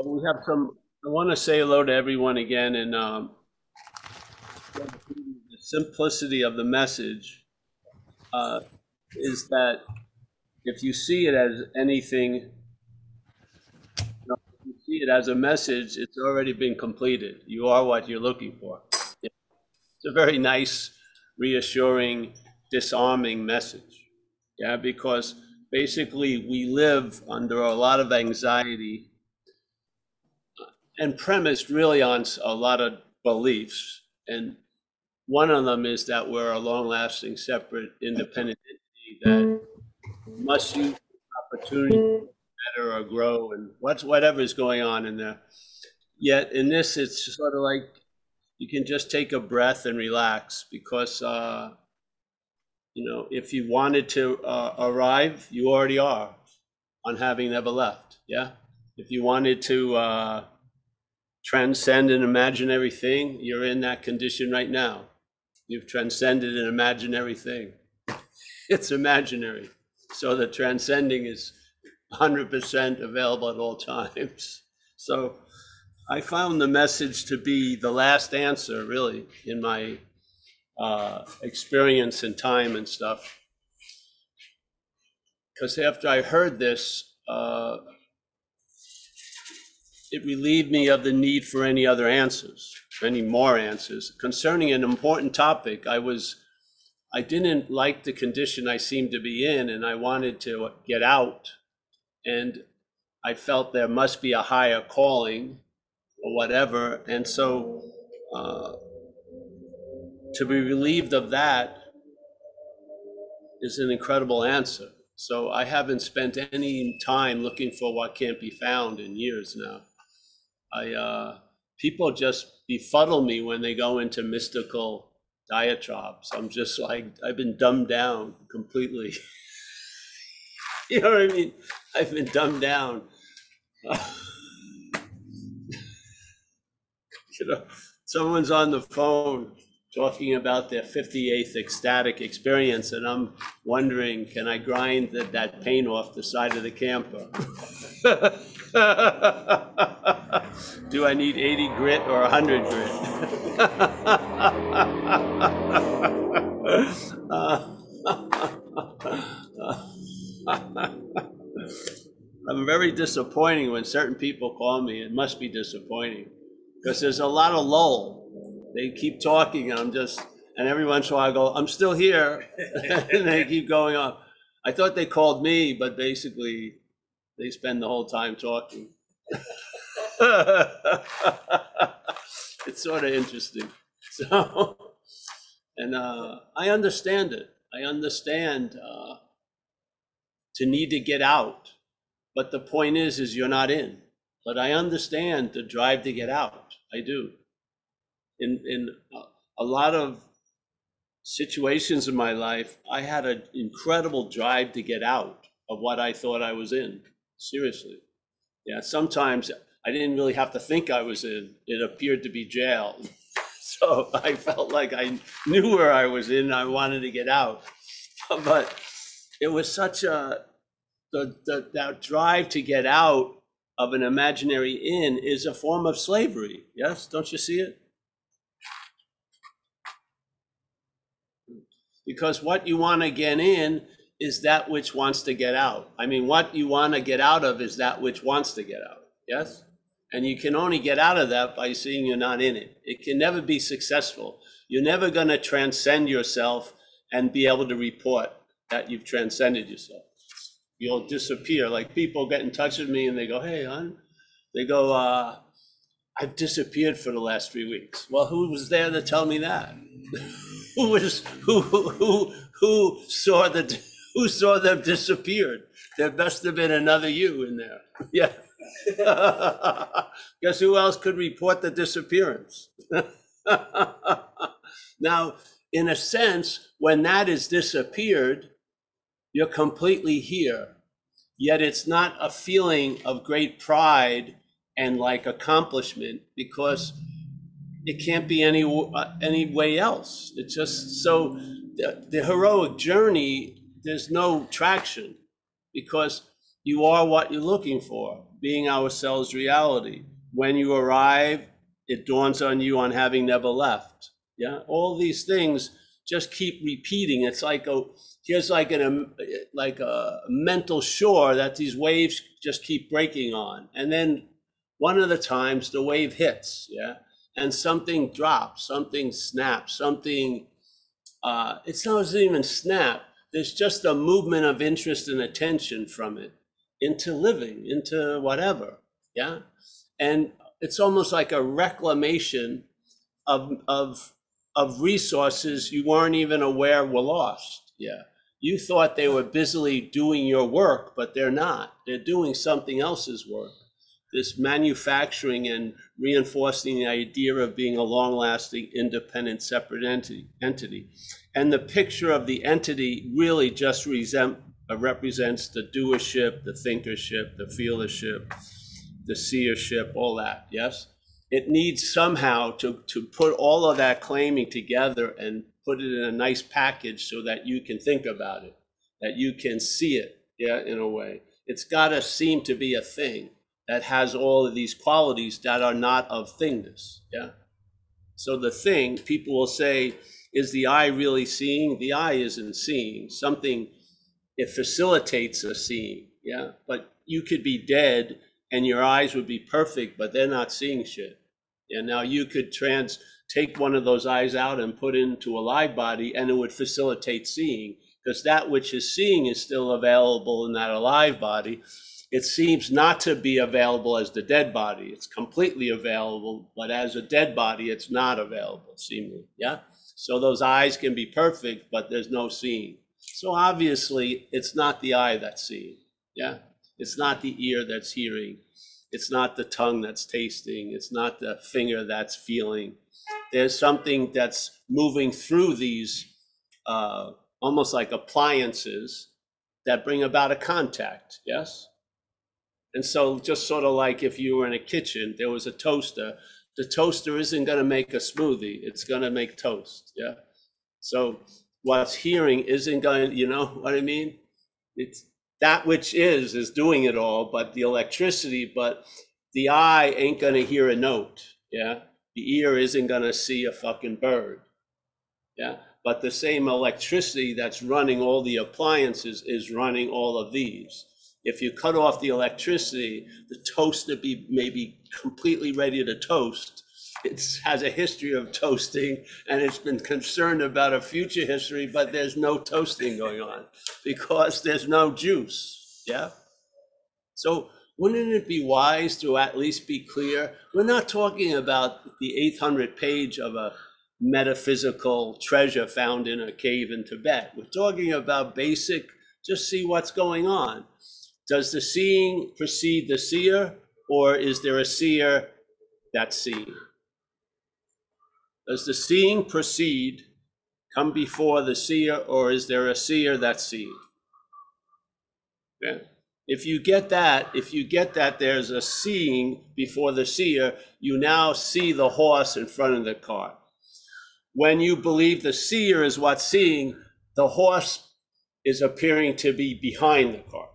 We have some, I want to say hello to everyone again and um, the simplicity of the message uh, is that if you see it as anything, you know, you see it as a message, it's already been completed. You are what you're looking for. It's a very nice, reassuring, disarming message. Yeah, because basically we live under a lot of anxiety and premised really on a lot of beliefs. And one of them is that we're a long-lasting, separate, independent entity that must use opportunity better or grow and what's whatever's going on in there. Yet in this, it's sort of like you can just take a breath and relax because uh, you know if you wanted to uh, arrive, you already are on having never left. Yeah. If you wanted to uh, transcend an imaginary thing, you're in that condition right now. You've transcended an imaginary thing. It's imaginary. So the transcending is 100% available at all times. So I found the message to be the last answer, really, in my uh, experience and time and stuff. Because after I heard this, uh, it relieved me of the need for any other answers, any more answers concerning an important topic. I was, I didn't like the condition I seemed to be in, and I wanted to get out. And I felt there must be a higher calling or whatever. And so, uh, to be relieved of that is an incredible answer. So I haven't spent any time looking for what can't be found in years now. I uh, people just befuddle me when they go into mystical diatribes. I'm just like I've been dumbed down completely. you know what I mean? I've been dumbed down. you know, someone's on the phone talking about their 58th ecstatic experience, and I'm wondering, can I grind that, that paint off the side of the camper? Do I need 80 grit or 100 grit? I'm very disappointing when certain people call me. It must be disappointing because there's a lot of lull. They keep talking, and I'm just, and every once in a while I go, I'm still here. and they keep going on. I thought they called me, but basically they spend the whole time talking. it's sort of interesting. So, and uh, I understand it. I understand uh, to need to get out, but the point is, is you're not in. But I understand the drive to get out. I do. In in a- a lot of situations in my life, I had an incredible drive to get out of what I thought I was in. Seriously. Yeah, sometimes I didn't really have to think I was in. It appeared to be jail. So I felt like I knew where I was in. I wanted to get out. But it was such a, the, the, that drive to get out of an imaginary inn is a form of slavery. Yes, don't you see it? Because what you want to get in is that which wants to get out. I mean, what you want to get out of is that which wants to get out. Yes? And you can only get out of that by seeing you're not in it. It can never be successful. You're never going to transcend yourself and be able to report that you've transcended yourself. You'll disappear. Like people get in touch with me and they go, hey, hon, they go, uh, I've disappeared for the last three weeks. Well, who was there to tell me that? who was who who who saw the who saw them disappeared? There must have been another you in there. Yeah. Guess who else could report the disappearance? now, in a sense, when that is disappeared, you're completely here. Yet it's not a feeling of great pride and like accomplishment because it can't be any uh, any way else. It's just so the, the heroic journey. There's no traction because You are what you're looking for, being ourselves reality. When you arrive, it dawns on you on having never left. Yeah, all these things just keep repeating. It's like a here's like an um, like a mental shore that these waves just keep breaking on, and then one of the times the wave hits, yeah, and something drops, something snaps, something. Uh, it's not even snap. There's just a movement of interest and attention from it into living, into whatever, yeah, and it's almost like a reclamation of of of resources you weren't even aware were lost. Yeah. You thought they were busily doing your work, but they're not. They're doing something else's work. This manufacturing and reinforcing the idea of being a long lasting, independent, separate entity, entity. And the picture of the entity really just uh, represents the doership, the thinkership, the feelership, the seership, all that. Yes? it needs somehow to, to put all of that claiming together and put it in a nice package so that you can think about it, that you can see it, yeah, in a way. It's got to seem to be a thing that has all of these qualities that are not of thingness, yeah. So the thing, people will say, is the eye really seeing? The eye isn't seeing. Something, it facilitates a seeing, yeah. But you could be dead and your eyes would be perfect, but they're not seeing shit. And now you could trans take one of those eyes out and put into a live body, and it would facilitate seeing because that which is seeing is still available in that alive body. It seems not to be available as the dead body. It's completely available, but as a dead body, it's not available, seemingly. Yeah. So those eyes can be perfect, but there's no seeing. So obviously, it's not the eye that's seeing. Yeah. It's not the ear that's hearing. It's not the tongue that's tasting. It's not the finger that's feeling. There's something that's moving through these uh, almost like appliances that bring about a contact. Yes? And so, just sort of like if you were in a kitchen, there was a toaster. The toaster isn't going to make a smoothie, it's going to make toast. Yeah. So, what's hearing isn't going, you know what I mean? It's that which is is doing it all, but the electricity, but the eye ain't gonna hear a note. Yeah. The ear isn't gonna see a fucking bird. Yeah. But the same electricity that's running all the appliances is running all of these. If you cut off the electricity, the toaster be maybe completely ready to toast, it has a history of toasting and it's been concerned about a future history, but there's no toasting going on because there's no juice. Yeah. So wouldn't it be wise to at least be clear? We're not talking about the 800 page of a metaphysical treasure found in a cave in Tibet. We're talking about basic, just see what's going on. Does the seeing precede the seer, or is there a seer that's seeing? Does the seeing precede, come before the seer, or is there a seer that's seeing? Yeah. If you get that, if you get that there's a seeing before the seer, you now see the horse in front of the cart. When you believe the seer is what's seeing, the horse is appearing to be behind the cart.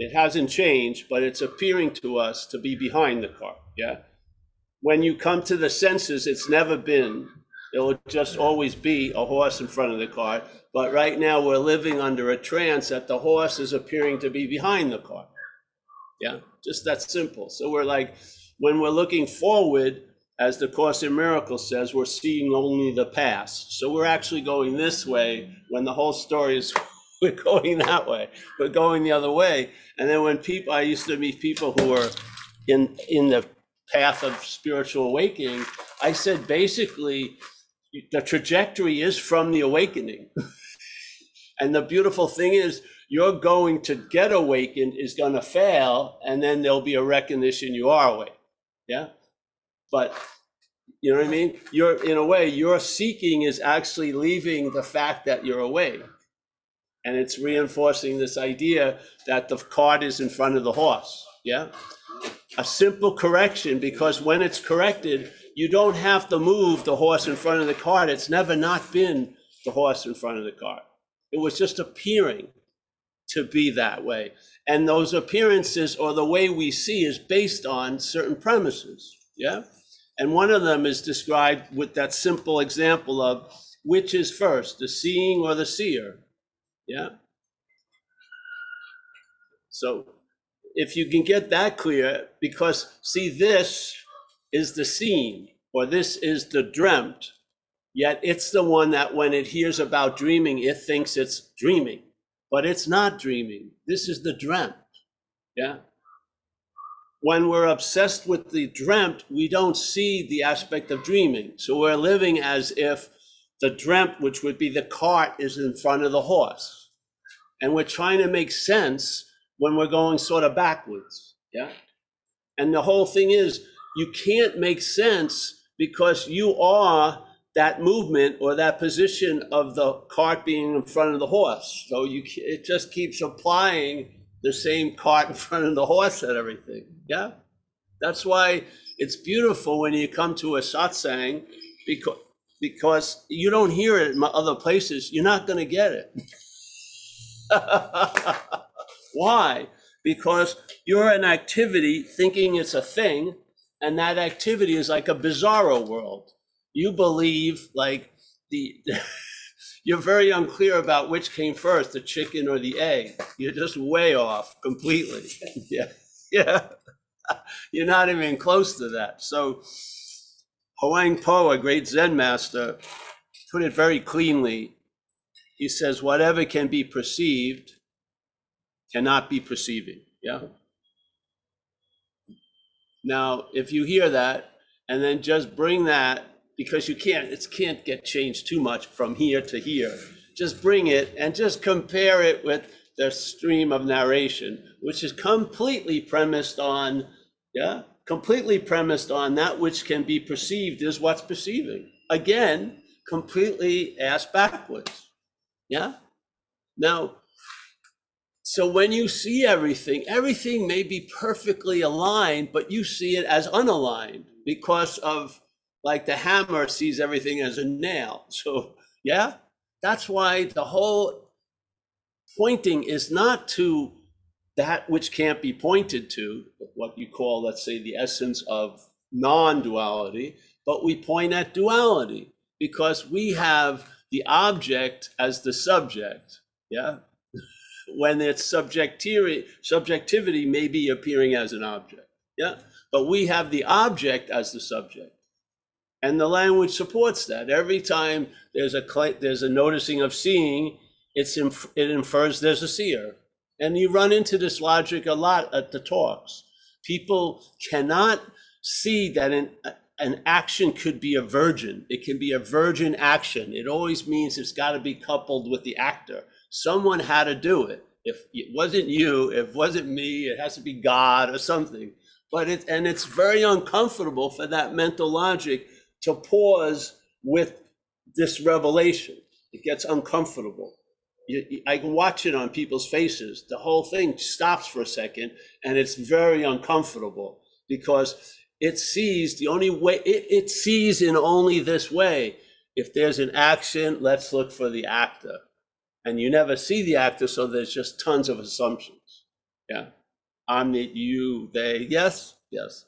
It hasn't changed, but it's appearing to us to be behind the car. Yeah when you come to the senses, it's never been. It will just always be a horse in front of the car. But right now, we're living under a trance that the horse is appearing to be behind the car. Yeah, just that simple. So we're like, when we're looking forward, as the Course in Miracles says, we're seeing only the past. So we're actually going this way when the whole story is we're going that way. We're going the other way. And then when people, I used to meet people who were in in the path of spiritual awakening, I said basically the trajectory is from the awakening. and the beautiful thing is, you're going to get awakened is going to fail, and then there'll be a recognition you are awake. Yeah. But you know what I mean? You're in a way, your seeking is actually leaving the fact that you're awake. And it's reinforcing this idea that the cart is in front of the horse. Yeah a simple correction because when it's corrected, you don't have to move the horse in front of the cart. It's never not been the horse in front of the cart. It was just appearing to be that way. And those appearances or the way we see is based on certain premises. Yeah. And one of them is described with that simple example of which is first, the seeing or the seer. Yeah. So if you can get that clear, because see, this is the seen or this is the dreamt, yet it's the one that when it hears about dreaming, it thinks it's dreaming, but it's not dreaming. This is the dreamt. Yeah. When we're obsessed with the dreamt, we don't see the aspect of dreaming. So we're living as if the dreamt, which would be the cart, is in front of the horse. And we're trying to make sense when we're going sort of backwards. Yeah. And the whole thing is, you can't make sense because you are that movement or that position of the cart being in front of the horse. So you it just keeps applying the same cart in front of the horse and everything. Yeah. That's why it's beautiful when you come to a satsang because because you don't hear it in other places. You're not going to get it. Why? Because you're an activity thinking it's a thing, and that activity is like a bizarro world. You believe like the you're very unclear about which came first, the chicken or the egg. You're just way off completely. yeah. Yeah. You're not even close to that. So Huang Po, a great Zen master, put it very cleanly. He says, whatever can be perceived cannot be perceiving. Yeah. Now, if you hear that and then just bring that, because you can't, it can't get changed too much from here to here. Just bring it and just compare it with the stream of narration, which is completely premised on, yeah, completely premised on that which can be perceived is what's perceiving. Again, completely ass backwards. Yeah. Now, so when you see everything, everything may be perfectly aligned, but you see it as unaligned because of like the hammer sees everything as a nail. So, yeah, that's why the whole pointing is not to that which can't be pointed to, what you call, let's say, the essence of non duality, but we point at duality because we have the object as the subject. Yeah when its subjectivity, subjectivity may be appearing as an object. Yeah. But we have the object as the subject. And the language supports that. Every time there's a there's a noticing of seeing, it's inf- it infers there's a seer. And you run into this logic a lot at the talks. People cannot see that an, an action could be a virgin. It can be a virgin action. It always means it's got to be coupled with the actor. Someone had to do it. If it wasn't you, if it wasn't me, it has to be God or something. But it and it's very uncomfortable for that mental logic to pause with this revelation. It gets uncomfortable. You, I can watch it on people's faces. The whole thing stops for a second, and it's very uncomfortable because it sees the only way it, it sees in only this way. If there's an action, let's look for the actor and you never see the actor, so there's just tons of assumptions. Yeah. I'm it, you, they. Yes, yes.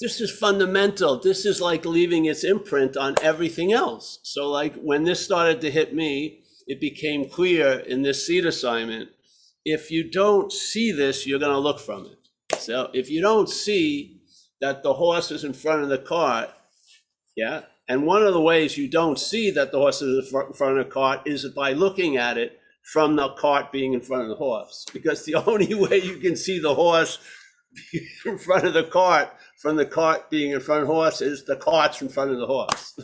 This is fundamental. This is like leaving its imprint on everything else. So, like when this started to hit me, it became clear in this seat assignment if you don't see this, you're going to look from it. So, if you don't see that the horse is in front of the cart, yeah, and one of the ways you don't see that the horse is in front of the cart is by looking at it from the cart being in front of the horse. Because the only way you can see the horse in front of the cart from the cart being in front of the horse is the cart's in front of the horse.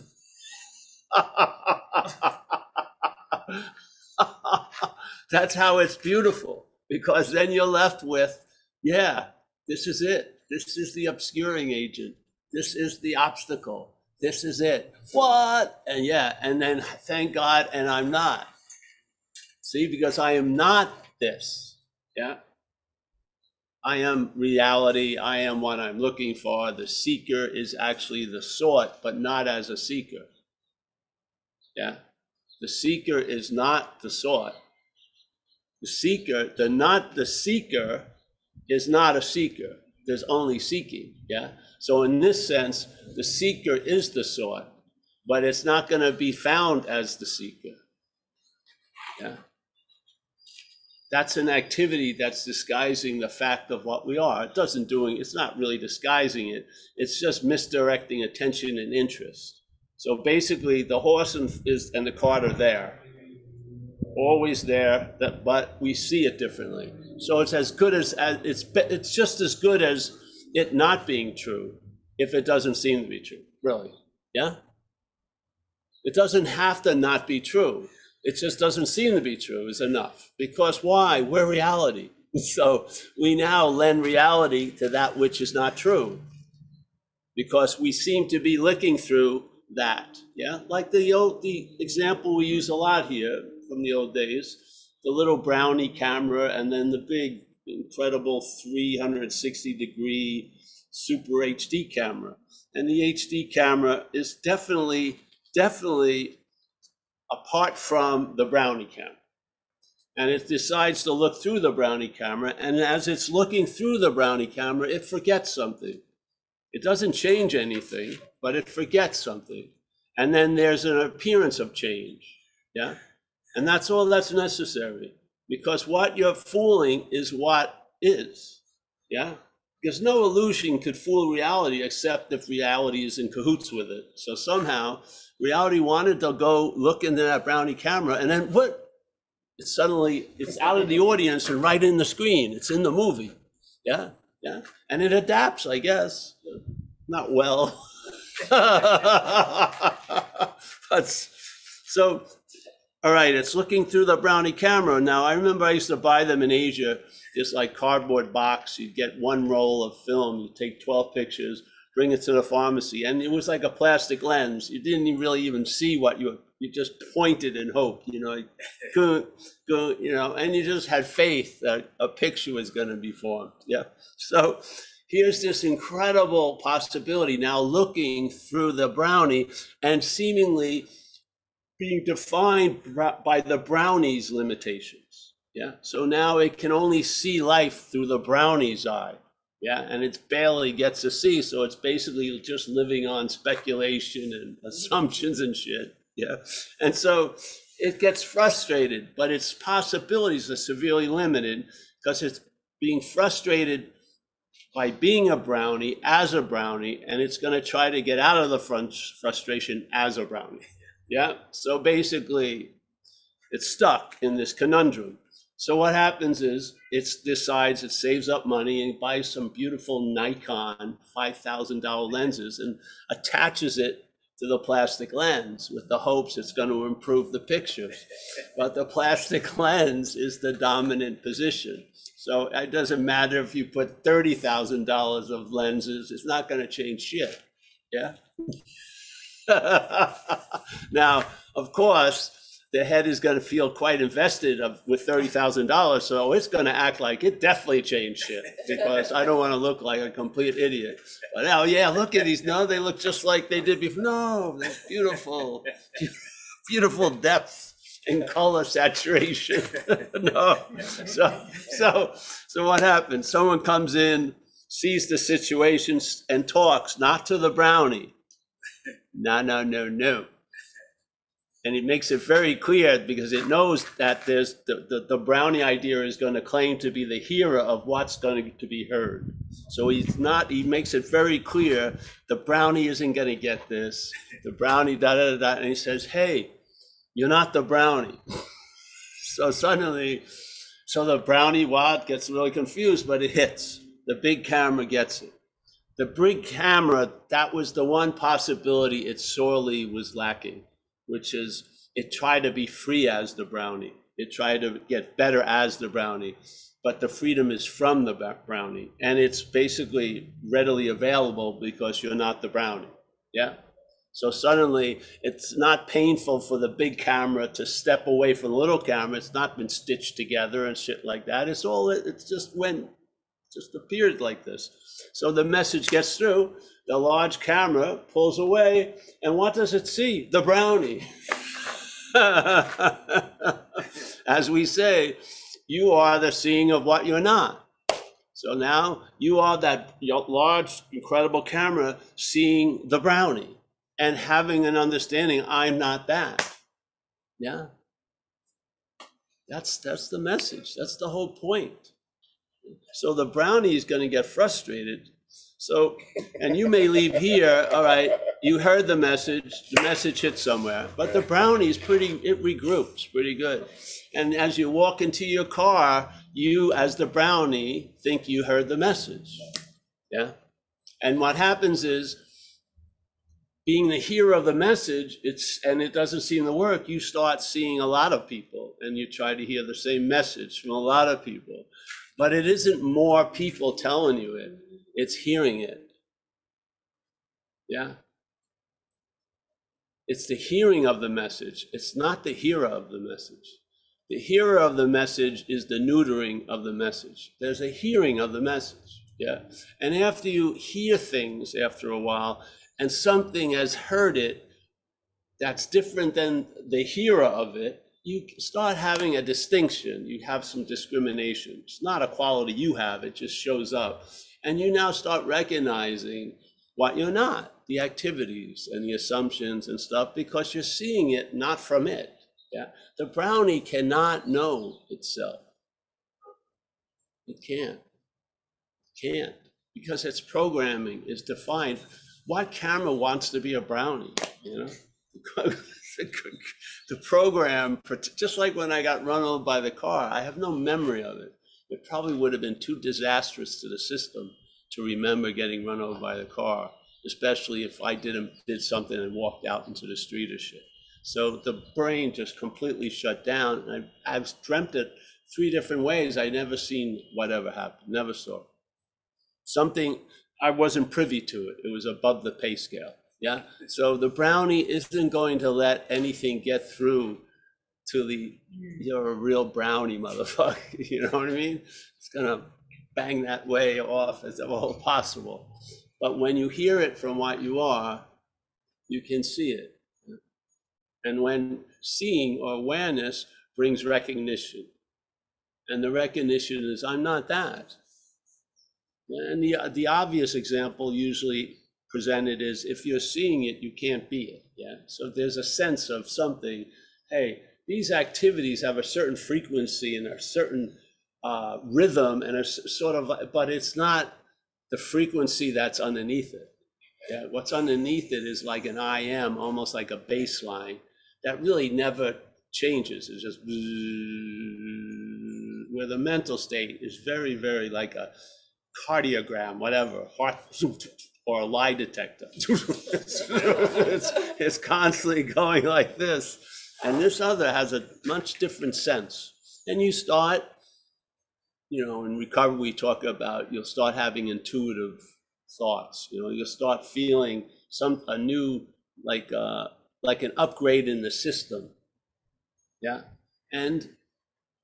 That's how it's beautiful. Because then you're left with, yeah, this is it. This is the obscuring agent. This is the obstacle this is it. What? And yeah, and then thank God, and I'm not. See, because I am not this. Yeah. I am reality. I am what I'm looking for. The seeker is actually the sought, but not as a seeker. Yeah. The seeker is not the sought. The seeker, the not the seeker is not a seeker. There's only seeking. Yeah. So in this sense, the seeker is the sought, but it's not going to be found as the seeker. Yeah. That's an activity that's disguising the fact of what we are. It doesn't doing, it's not really disguising it. It's just misdirecting attention and interest. So basically, the horse and, is, and the cart are there, always there, that, but we see it differently. So it's as good as, as it's, it's just as good as it not being true if it doesn't seem to be true, really. Yeah? It doesn't have to not be true. It just doesn't seem to be true is enough. Because why? We're reality. So we now lend reality to that which is not true. Because we seem to be looking through that. Yeah? Like the old the example we use a lot here from the old days, the little brownie camera and then the big incredible 360 degree super HD camera. And the HD camera is definitely definitely apart from the brownie camera. And it decides to look through the brownie camera. And as it's looking through the brownie camera, it forgets something. It doesn't change anything, but it forgets something. And then there's an appearance of change. Yeah. And that's all that's necessary because what you're fooling is what is. Yeah. Because no illusion could fool reality except if reality is in cahoots with it. So somehow reality wanted to go look into that brownie camera and then what? It's suddenly it's out of the audience and right in the screen. It's in the movie. Yeah. Yeah. And it adapts, I guess. Not well. but so all right, it's looking through the brownie camera. Now, I remember I used to buy them in Asia, this like cardboard box. You'd get one roll of film, you take 12 pictures, bring it to the pharmacy, and it was like a plastic lens. You didn't really even see what you you just pointed and hoped, you know, go, go, you know, and you just had faith that a picture was going to be formed. Yeah. So here's this incredible possibility now looking through the brownie and seemingly being defined by the brownie's limitations. Yeah. So now it can only see life through the brownie's eye. Yeah. And it barely gets to see. So it's basically just living on speculation and assumptions and shit. Yeah. And so it gets frustrated, but its possibilities are severely limited because it's being frustrated by being a brownie as a brownie, and it's going to try to get out of the front frustration as a brownie. Yeah. So basically, it's stuck in this conundrum. So what happens is it decides it saves up money and buys some beautiful Nikon $5,000 lenses and attaches it to the plastic lens with the hopes it's going to improve the pictures. But the plastic lens is the dominant position. So it doesn't matter if you put $30,000 of lenses, it's not going to change shit. Yeah. now, of course, the head is going to feel quite invested of, with thirty thousand dollars, so it's going to act like it definitely changed shit because I don't want to look like a complete idiot. But now, yeah, look at these. No, they look just like they did before. No, they're beautiful, beautiful depth and color saturation. no, so so so what happens? Someone comes in, sees the situation, and talks not to the brownie no, no, no, no. And it makes it very clear because it knows that there's the, the, the brownie idea is going to claim to be the hero of what's going to be heard. So he's not, he makes it very clear the brownie isn't going to get this. The brownie, da da, da and he says, hey, you're not the brownie. so suddenly, so the brownie what gets really confused, but it hits. The big camera gets it the big camera, that was the one possibility it sorely was lacking, which is it tried to be free as the brownie. It tried to get better as the brownie, but the freedom is from the brownie. And it's basically readily available because you're not the brownie. Yeah. So suddenly it's not painful for the big camera to step away from the little camera. It's not been stitched together and shit like that. It's all, it's just went, just appeared like this. So the message gets through. The large camera pulls away, and what does it see? The brownie. As we say, you are the seeing of what you're not. So now you are that large, incredible camera seeing the brownie and having an understanding I'm not that. Yeah. That's that's the message. That's the whole point. So the brownie is going to get frustrated. So, and you may leave here, all right, you heard the message, the message hit somewhere, but the brownie is pretty, it regroups pretty good. And as you walk into your car, you, as the brownie, think you heard the message. Yeah. And what happens is, being the hero of the message, it's and it doesn't seem to work, you start seeing a lot of people and you try to hear the same message from a lot of people. But it isn't more people telling you it, it's hearing it. Yeah. It's the hearing of the message. It's not the hearer of the message. The hearer of the message is the neutering of the message. There's a hearing of the message. Yeah. And after you hear things after a while, and something has heard it that's different than the hearer of it, you start having a distinction. You have some discrimination. It's not a quality you have, it just shows up. And you now start recognizing what you're not the activities and the assumptions and stuff because you're seeing it not from it. Yeah. The brownie cannot know itself. It can't. It can't. Because its programming is defined what camera wants to be a brownie? You know, the program, just like when I got run over by the car, I have no memory of it. It probably would have been too disastrous to the system to remember getting run over by the car, especially if I didn't did something and walked out into the street or shit. So the brain just completely shut down. I, I've dreamt it three different ways. I never seen whatever happened. Never saw something I wasn't privy to it. It was above the pay scale. Yeah. So the brownie isn't going to let anything get through to the hmm. you're a real brownie motherfucker. You know what I mean? It's gonna bang that way off as all possible. But when you hear it from what you are, you can see it. And when seeing or awareness brings recognition. And the recognition is, I'm not that. And the, the obvious example usually presented is if you're seeing it, you can't be it. Yeah. So there's a sense of something, hey, these activities have a certain frequency and a certain uh, rhythm and a sort of, but it's not the frequency that's underneath it. Yeah. What's underneath it is like an I am, almost like a baseline that really never changes. It's just where the mental state is very, very like a cardiogram, whatever, heart or a lie detector. it's, it's constantly going like this. And this other has a much different sense. And you start, you know, in recovery, we talk about you'll start having intuitive thoughts. You know, you'll start feeling some a new like uh, like an upgrade in the system. Yeah, and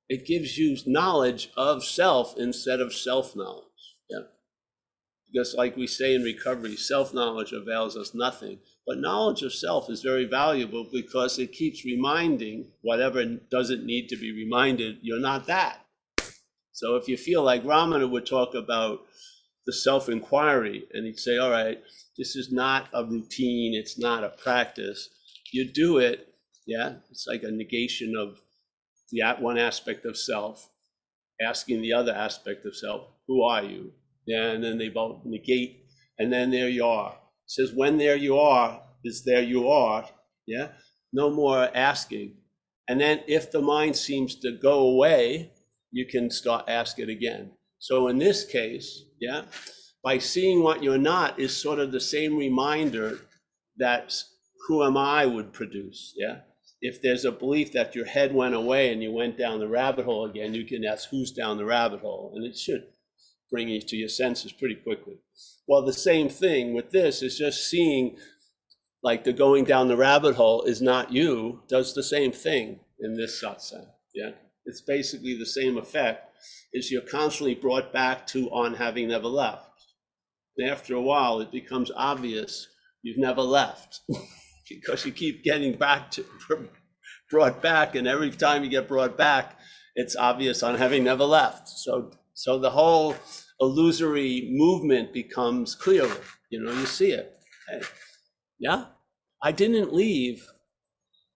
it gives you knowledge of self instead of self knowledge. Yeah. Because, like we say in recovery, self knowledge avails us nothing. But knowledge of self is very valuable because it keeps reminding whatever doesn't need to be reminded, you're not that. So, if you feel like Ramana would talk about the self inquiry and he'd say, all right, this is not a routine, it's not a practice. You do it, yeah, it's like a negation of the one aspect of self, asking the other aspect of self, who are you? Yeah, and then they both negate, and then there you are. It says, when there you are, is there you are. Yeah, no more asking. And then if the mind seems to go away, you can start ask it again. So in this case, yeah, by seeing what you're not is sort of the same reminder that who am I would produce. Yeah. If there's a belief that your head went away and you went down the rabbit hole again, you can ask who's down the rabbit hole, and it should bring you to your senses pretty quickly. Well, the same thing with this is just seeing like the going down the rabbit hole is not you, does the same thing in this satsang. Yeah. It's basically the same effect, is you're constantly brought back to on having never left. And after a while, it becomes obvious you've never left because you keep getting back to brought back, and every time you get brought back, it's obvious on having never left. So, so the whole illusory movement becomes clearer. You know, you see it. Hey, yeah, I didn't leave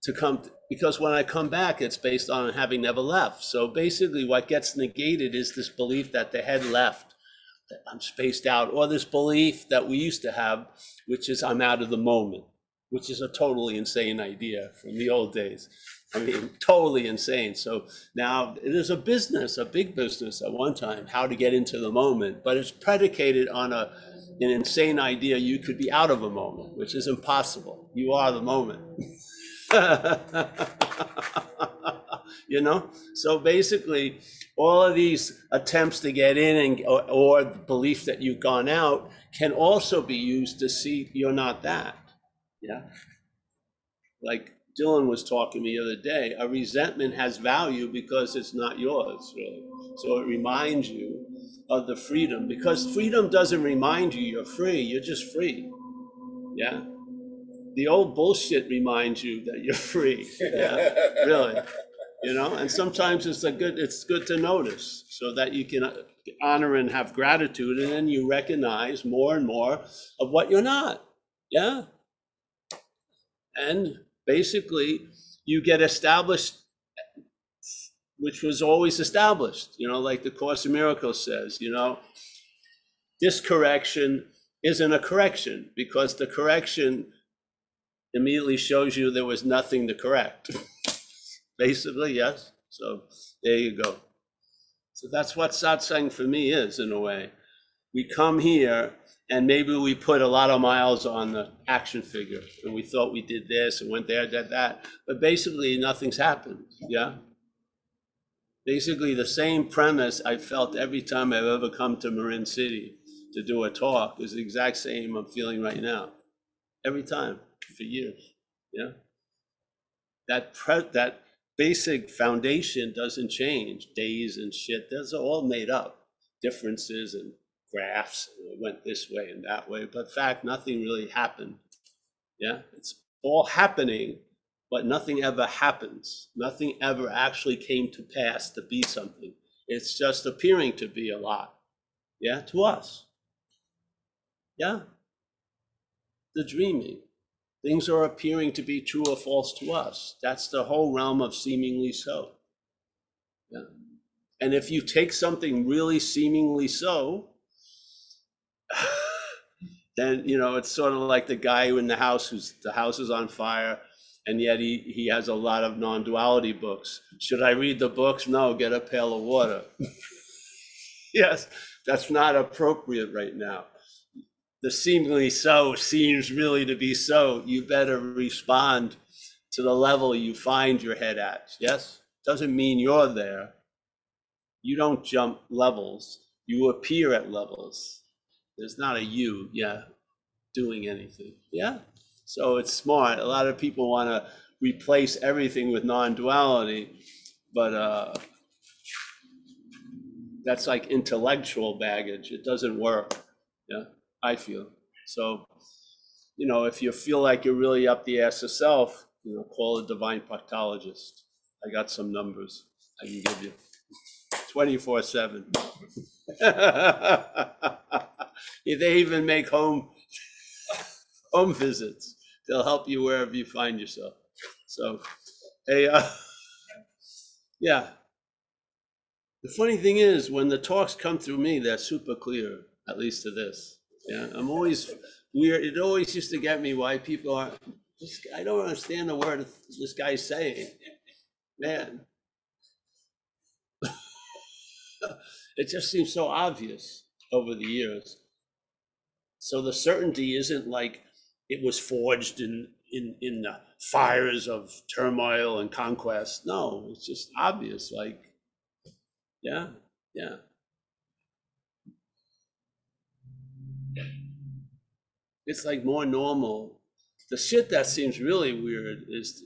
to come because when I come back, it's based on having never left. So basically, what gets negated is this belief that the head left, that I'm spaced out, or this belief that we used to have, which is I'm out of the moment, which is a totally insane idea from the old days. I mean, totally insane. So now it is a business, a big business at one time, how to get into the moment, but it's predicated on a an insane idea you could be out of a moment, which is impossible. You are the moment. you know? So basically, all of these attempts to get in and or, or belief that you've gone out can also be used to see you're not that. Yeah. Like Dylan was talking to me the other day, a resentment has value because it's not yours, really. So it reminds you of the freedom because freedom doesn't remind you you're free, you're just free. Yeah. The old bullshit reminds you that you're free. Yeah. really. You know, and sometimes it's a good it's good to notice so that you can uh, honor and have gratitude and then you recognize more and more of what you're not. Yeah. And basically you get established which was always established, you know, like the Course in Miracles says, you know, this correction isn't a correction because the correction immediately shows you there was nothing to correct. Basically, yes. So there you go. So that's what satsang for me is in a way. We come here and maybe we put a lot of miles on the action figure and we thought we did this and went there, did that. But basically, nothing's happened. Yeah basically the same premise I felt every time I've ever come to Marin City to do a talk is the exact same I'm feeling right now. Every time for years. Yeah. That pre- that basic foundation doesn't change. Days and shit, those are all made up. Differences and graphs and it went this way and that way. But fact, nothing really happened. Yeah. It's all happening but nothing ever happens. Nothing ever actually came to pass to be something. It's just appearing to be a lot. Yeah, to us. Yeah. The dreaming. Things are appearing to be true or false to us. That's the whole realm of seemingly so. Yeah. And if you take something really seemingly so, then you know it's sort of like the guy in the house who's the house is on fire and yet he, he has a lot of non-duality books. Should I read the books? No, get a pail of water. yes, that's not appropriate right now. The seemingly so seems really to be so. You better respond to the level you find your head at. Yes? Doesn't mean you're there. You don't jump levels, you appear at levels. There's not a you, yeah, doing anything. Yeah? So it's smart. A lot of people want to replace everything with non-duality, but uh, that's like intellectual baggage. It doesn't work. Yeah, I feel. So, you know, if you feel like you're really up the ass of self, you know, call a divine proctologist. I got some numbers I can give you. 24 7. they even make home home visits they'll help you wherever you find yourself. So, hey, uh, yeah. The funny thing is, when the talks come through me, they're super clear, at least to this. Yeah, I'm always weird. It always used to get me why people are. Just, I don't understand the word this guy's saying. Man, it just seems so obvious over the years. So the certainty isn't like it was forged in in in the fires of turmoil and conquest. No, it's just obvious. Like, yeah, yeah. It's like more normal. The shit that seems really weird is,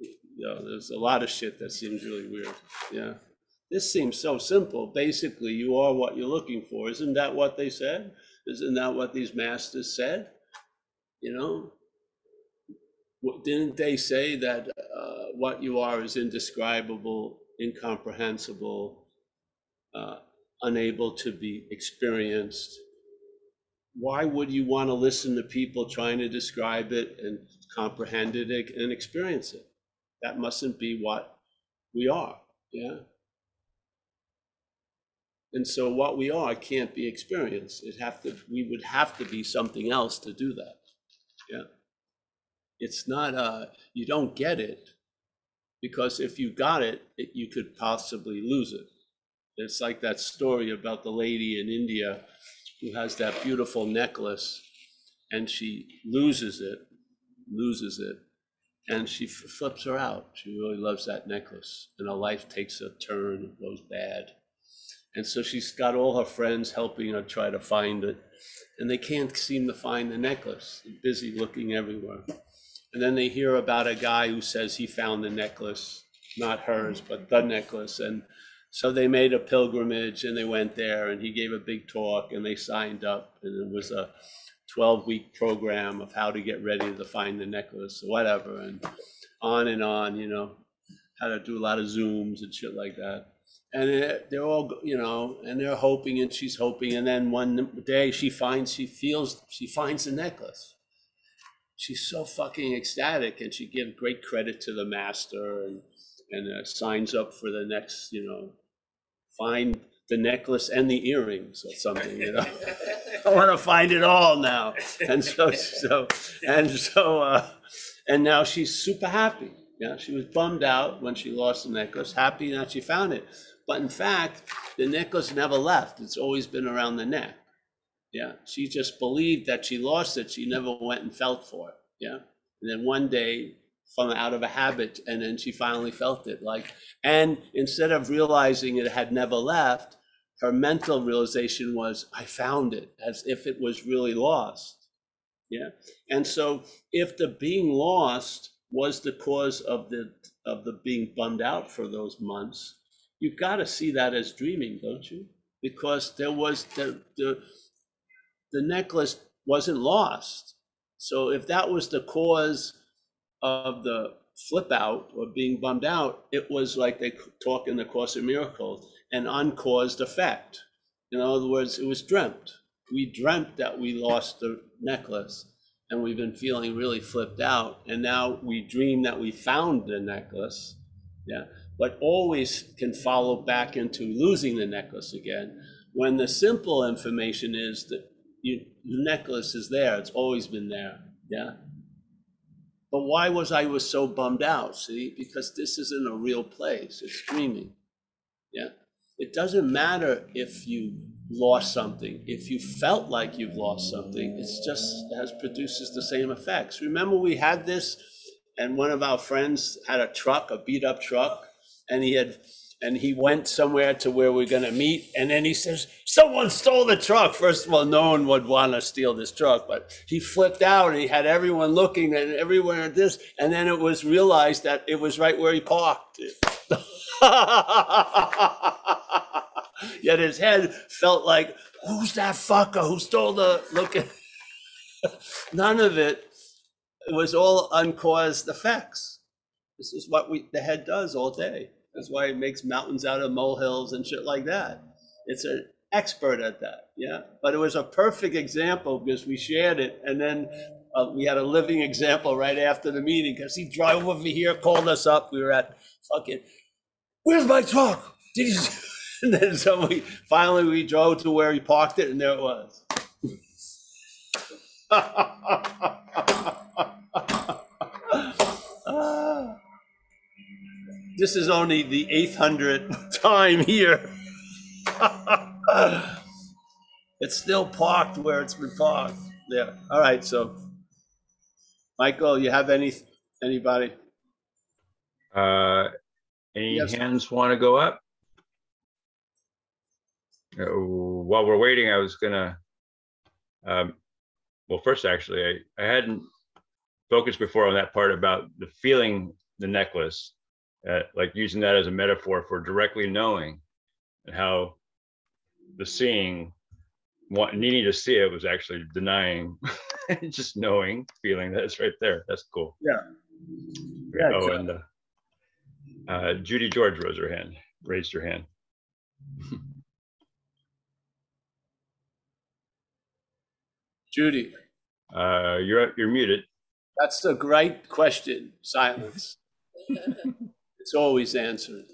you know, there's a lot of shit that seems really weird. Yeah. This seems so simple. Basically, you are what you're looking for. Isn't that what they said? Isn't that what these masters said? You know, didn't they say that uh, what you are is indescribable incomprehensible, uh, unable to be experienced. Why would you want to listen to people trying to describe it and comprehend it and experience it? That mustn't be what we are. Yeah. And so what we are can't be experienced. It have to we would have to be something else to do that. Yeah. It's not uh you don't get it because if you got it, it you could possibly lose it. It's like that story about the lady in India who has that beautiful necklace and she loses it, loses it, and she flips her out. She really loves that necklace, and her life takes a turn, and goes bad. And so she's got all her friends helping her try to find it, and they can't seem to find the necklace. They're busy looking everywhere. And then they hear about a guy who says he found the necklace, not hers, but the necklace. And so they made a pilgrimage and they went there and he gave a big talk and they signed up and it was a 12 week program of how to get ready to find the necklace or whatever and on and on, you know, how to do a lot of Zooms and shit like that. And it, they're all, you know, and they're hoping and she's hoping. And then one day she finds, she feels, she finds the necklace. She's so fucking ecstatic and she gives great credit to the master and, and uh, signs up for the next, you know, find the necklace and the earrings or something, you know. I want to find it all now. And so, so, and so, uh, and now she's super happy. Yeah, she was bummed out when she lost the necklace, happy that she found it. But in fact, the necklace never left. It's always been around the neck. Yeah, she just believed that she lost it. She never went and felt for it. Yeah. And then one day from out of a habit and then she finally felt it like and instead of realizing it had never left her mental realization was i found it as if it was really lost yeah and so if the being lost was the cause of the of the being bummed out for those months you've got to see that as dreaming don't you because there was the the the necklace wasn't lost so if that was the cause of the flip out or being bummed out, it was like they talk in the Course of Miracles, an uncaused effect. In other words, it was dreamt. We dreamt that we lost the necklace and we've been feeling really flipped out. And now we dream that we found the necklace. Yeah. But always can follow back into losing the necklace again when the simple information is that you, the necklace is there. It's always been there. Yeah. But why was I was so bummed out? See, because this isn't a real place. It's dreaming. Yeah. It doesn't matter if you lost something. If you felt like you've lost something, it's just has produces the same effects. Remember, we had this, and one of our friends had a truck, a beat up truck, and he had and he went somewhere to where we're going to meet. And then he says, Someone stole the truck. First of all, no one would want to steal this truck, but he flipped out and he had everyone looking and everywhere at this. And then it was realized that it was right where he parked. Yet his head felt like, Who's that fucker who stole the look none of it. It was all uncaused effects. This is what we the head does all day. That's why it makes mountains out of molehills and shit like that. It's an expert at that. Yeah. But it was a perfect example because we shared it. And then uh, we had a living example right after the meeting because he drove over here, called us up. We were at fucking, where's my truck? Did you? And then so we finally we drove to where he parked it, and there it was. This is only the 800th time here. it's still parked where it's been parked. Yeah. All right. So, Michael, you have any anybody? Uh, any Yes. hands want to go up? Uh, While we're waiting, I was gonna, um, well, first, actually, I, I hadn't focused before on that part about the feeling the necklace, uh, like using that as a metaphor for directly knowing and how the seeing, want, needing to see it was actually denying, just knowing, feeling that it's right there. That's cool. Yeah. Yeah, Oh, and uh, Uh, Judy George rose her hand, raised her hand. Judy, Uh, you're, you're muted. that's a great question. Silence. It's always answered.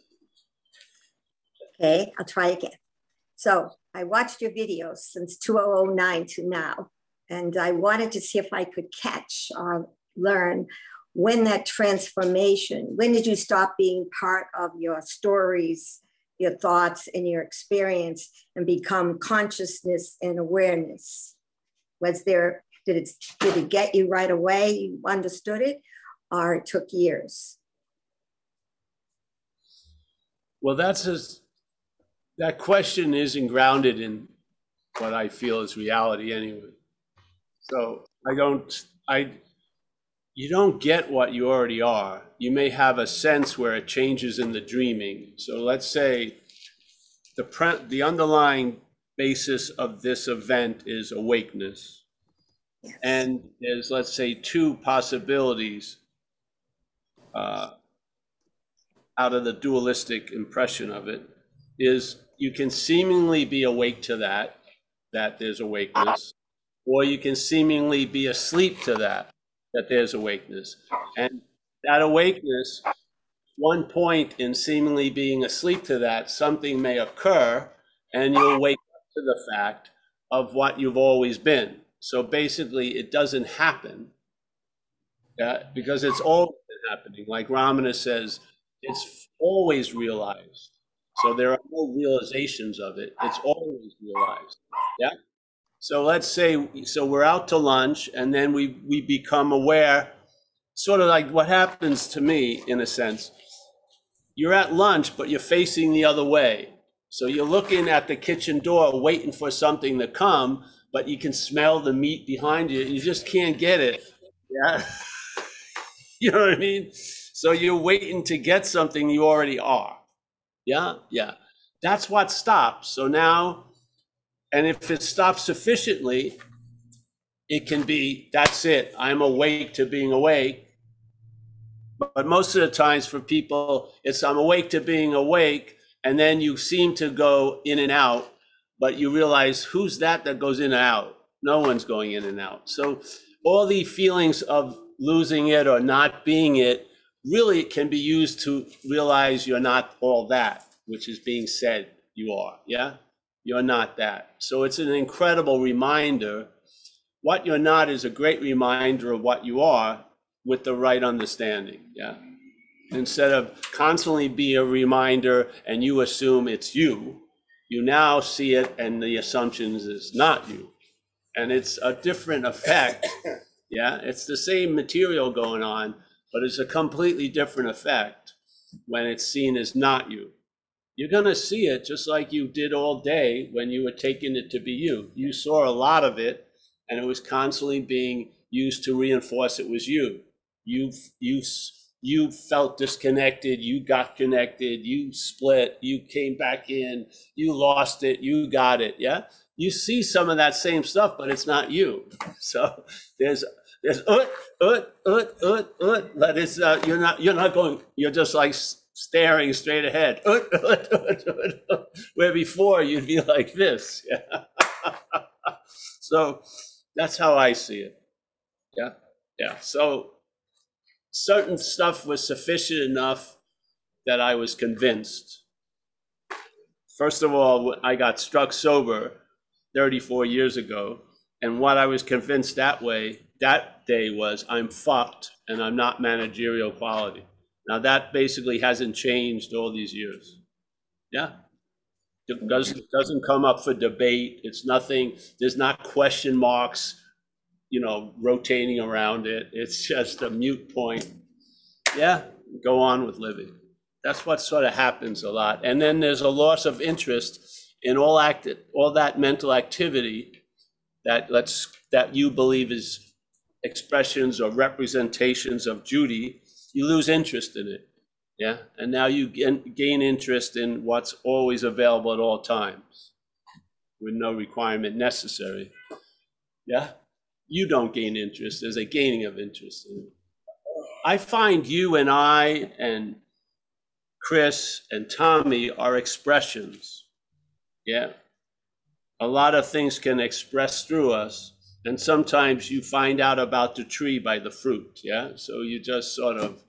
Okay, I'll try again. So I watched your videos since 2009 to now, and I wanted to see if I could catch or learn when that transformation, when did you stop being part of your stories, your thoughts, and your experience and become consciousness and awareness? Was there, did it, did it get you right away? You understood it, or it took years? Well, that's as, that question isn't grounded in what I feel is reality anyway. So I don't, I, you don't get what you already are. You may have a sense where it changes in the dreaming. So let's say the pre, the underlying basis of this event is awakeness. Yes. And there's, let's say, two possibilities uh, out of the dualistic impression of it is you can seemingly be awake to that, that there's awakeness, or you can seemingly be asleep to that, that there's awakeness. And that awakeness, one point in seemingly being asleep to that, something may occur and you'll wake up to the fact of what you've always been. So basically, it doesn't happen because it's always happening. Like Ramana says, it's always realized. So there are no realizations of it. It's always realized. Yeah. So let's say so we're out to lunch and then we we become aware, sort of like what happens to me in a sense. You're at lunch, but you're facing the other way. So you're looking at the kitchen door, waiting for something to come, but you can smell the meat behind you. You just can't get it. Yeah. you know what I mean? So you're waiting to get something you already are. Yeah, yeah. That's what stops. So now, and if it stops sufficiently, it can be that's it. I'm awake to being awake. But most of the times for people, it's I'm awake to being awake, and then you seem to go in and out, but you realize who's that that goes in and out? No one's going in and out. So all the feelings of losing it or not being it really it can be used to realize you're not all that, which is being said you are. Yeah? You're not that. So it's an incredible reminder. What you're not is a great reminder of what you are with the right understanding. Yeah? Instead of constantly be a reminder and you assume it's you, you now see it and the assumptions is not you. And it's a different effect. Yeah? It's the same material going on, but it's a completely different effect when it's seen as not you. You're going to see it just like you did all day when you were taking it to be you. You saw a lot of it, and it was constantly being used to reinforce it was you. You you you felt disconnected. You got connected. You split. You came back in. You lost it. You got it. Yeah. You see some of that same stuff, but it's not you. So there's there's uh, uh, uh, ut ut ut ut ut. But it's uh, you're not you're not going. You're just like staring straight ahead. Ut, ut, ut, ut, ut. Where before you'd be like this. Yeah. so that's how I see it. Yeah. Yeah. So certain stuff was sufficient enough that I was convinced. First of all, I got struck sober 34 years ago. And what I was convinced that way, that day was I'm fucked and I'm not managerial quality. Now that basically hasn't changed all these years. Yeah. It doesn't, doesn't come up for debate. It's nothing, there's not question marks, you know, rotating around it. It's just a mute point. Yeah, go on with living. That's what sort of happens a lot. And then there's a loss of interest in all act, all that mental activity that let's that you believe is expressions or representations of Judy. You lose interest in it. Yeah. And now you gain, interest in what's always available at all times with no requirement necessary. Yeah. You don't gain interest. There's a gaining of interest in. I find you and I and Chris, and Tommy are expressions. Yeah. A lot of things can express through us, and sometimes you find out about the tree by the fruit. Yeah. So you just sort of,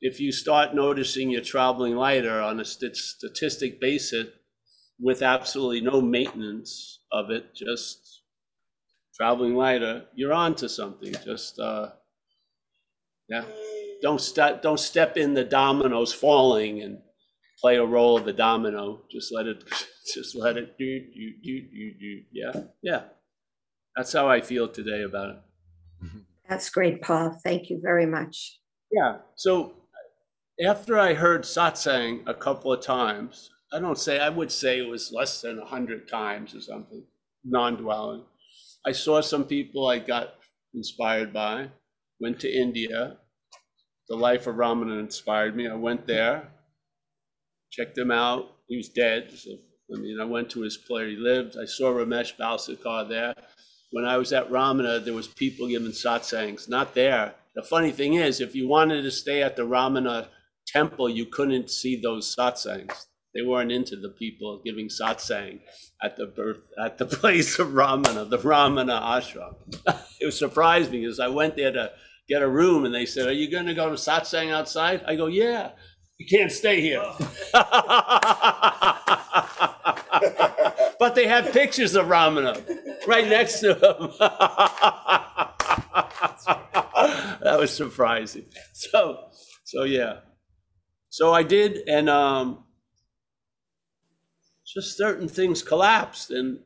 if you start noticing you're traveling lighter on a st- statistic basis with absolutely no maintenance of it, just traveling lighter, you're on to something. Just, uh, yeah don't step don't step in the dominoes falling and play a role of the domino. Just let it just let it do do do do do. Yeah, yeah. That's how I feel today about it. That's great, Paul. Thank you very much. Yeah. So after I heard satsang a couple of times, I don't say I would say it was less than a hundred times or something, non-dwelling. I saw some people I got inspired by. Went to India, the life of Ramana inspired me. I went there, checked him out. He was dead. So, I mean, I went to his place. He lived. I saw Ramesh Balsekar there. When I was at Ramana, there was people giving satsangs. Not there. The funny thing is, if you wanted to stay at the Ramana temple, you couldn't see those satsangs. They weren't into the people giving satsang at the birth at the place of Ramana, the Ramana ashram. it surprised me because I went there to get a room and they said, Are you going to go to satsang outside? I go, Yeah, you can't stay here. Oh. but they have pictures of Ramana right next to him. that was surprising. So, so yeah. So I did, and um, just certain things collapsed. And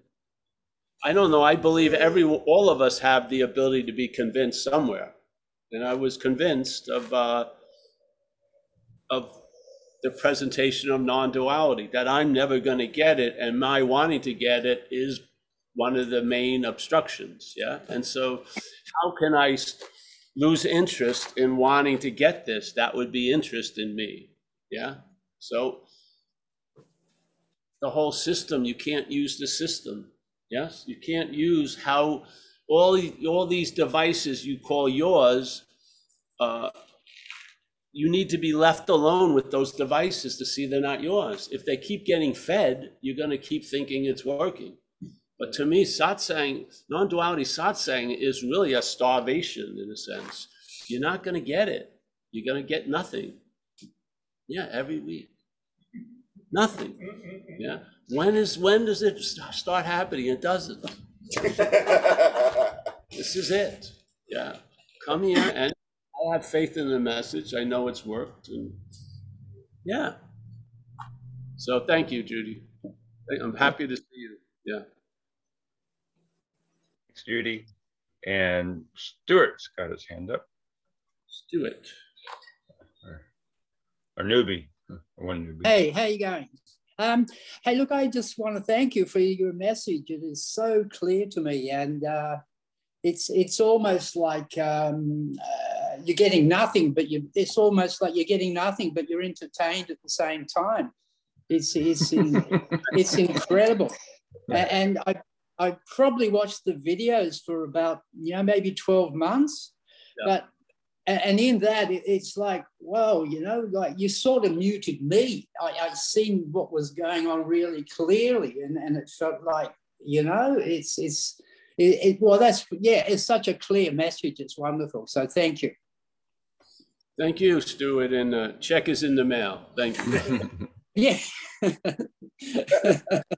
I don't know, I believe every all of us have the ability to be convinced somewhere and I was convinced of uh, of the presentation of non-duality that I'm never going to get it, and my wanting to get it is one of the main obstructions. Yeah, and so how can I lose interest in wanting to get this? That would be interest in me. Yeah, so the whole system, you can't use the system. Yes, you can't use how all all these devices you call yours. Uh, you need to be left alone with those devices to see they're not yours. If they keep getting fed, you're going to keep thinking it's working. But to me, satsang, non-duality satsang is really a starvation in a sense. You're not going to get it. You're going to get nothing. Yeah, every week. Nothing. Yeah. When is when does it start happening? It doesn't. This is it. Yeah. Come here and I have faith in the message. I know it's worked and yeah. So thank you, Judy. I'm happy to see you. Yeah. Thanks, Judy. And Stuart's got his hand up. Let's do it. Or newbie. One newbie. Hey, how you going? Um, hey, look, I just want to thank you for your message. It is so clear to me, and uh, it's it's almost like um, uh, you're getting nothing, but you it's almost like you're getting nothing, but you're entertained at the same time. It's it's in, it's incredible, A- and I I probably watched the videos for about you know maybe twelve months, Yeah. but and, and in that it's like whoa you know like you sort of muted me i i seen what was going on really clearly and and it felt like you know it's it's it, it well that's yeah it's such a clear message it's wonderful so thank you Thank you, Stuart. And uh, check is in the mail. Thank you. yeah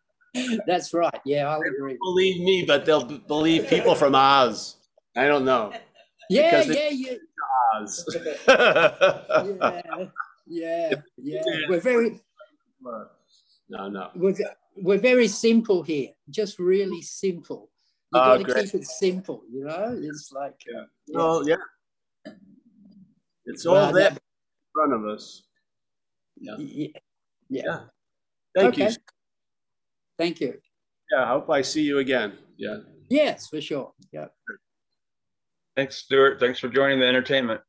that's right yeah i'll agree believe me, but they'll b- believe people from Oz. I don't know. yeah yeah yeah Oz. yeah yeah yeah we're very no, no. we're, we're very simple here just really simple you Oh, got to great. keep it simple you know it's like uh, Well, yeah. It's all Well, there that- in front of us. Yeah. yeah, Yeah. Thank you. Okay. thank you Yeah, I hope I see you again. Yeah. yes for sure yeah Thanks, Stuart. Thanks for joining the entertainment.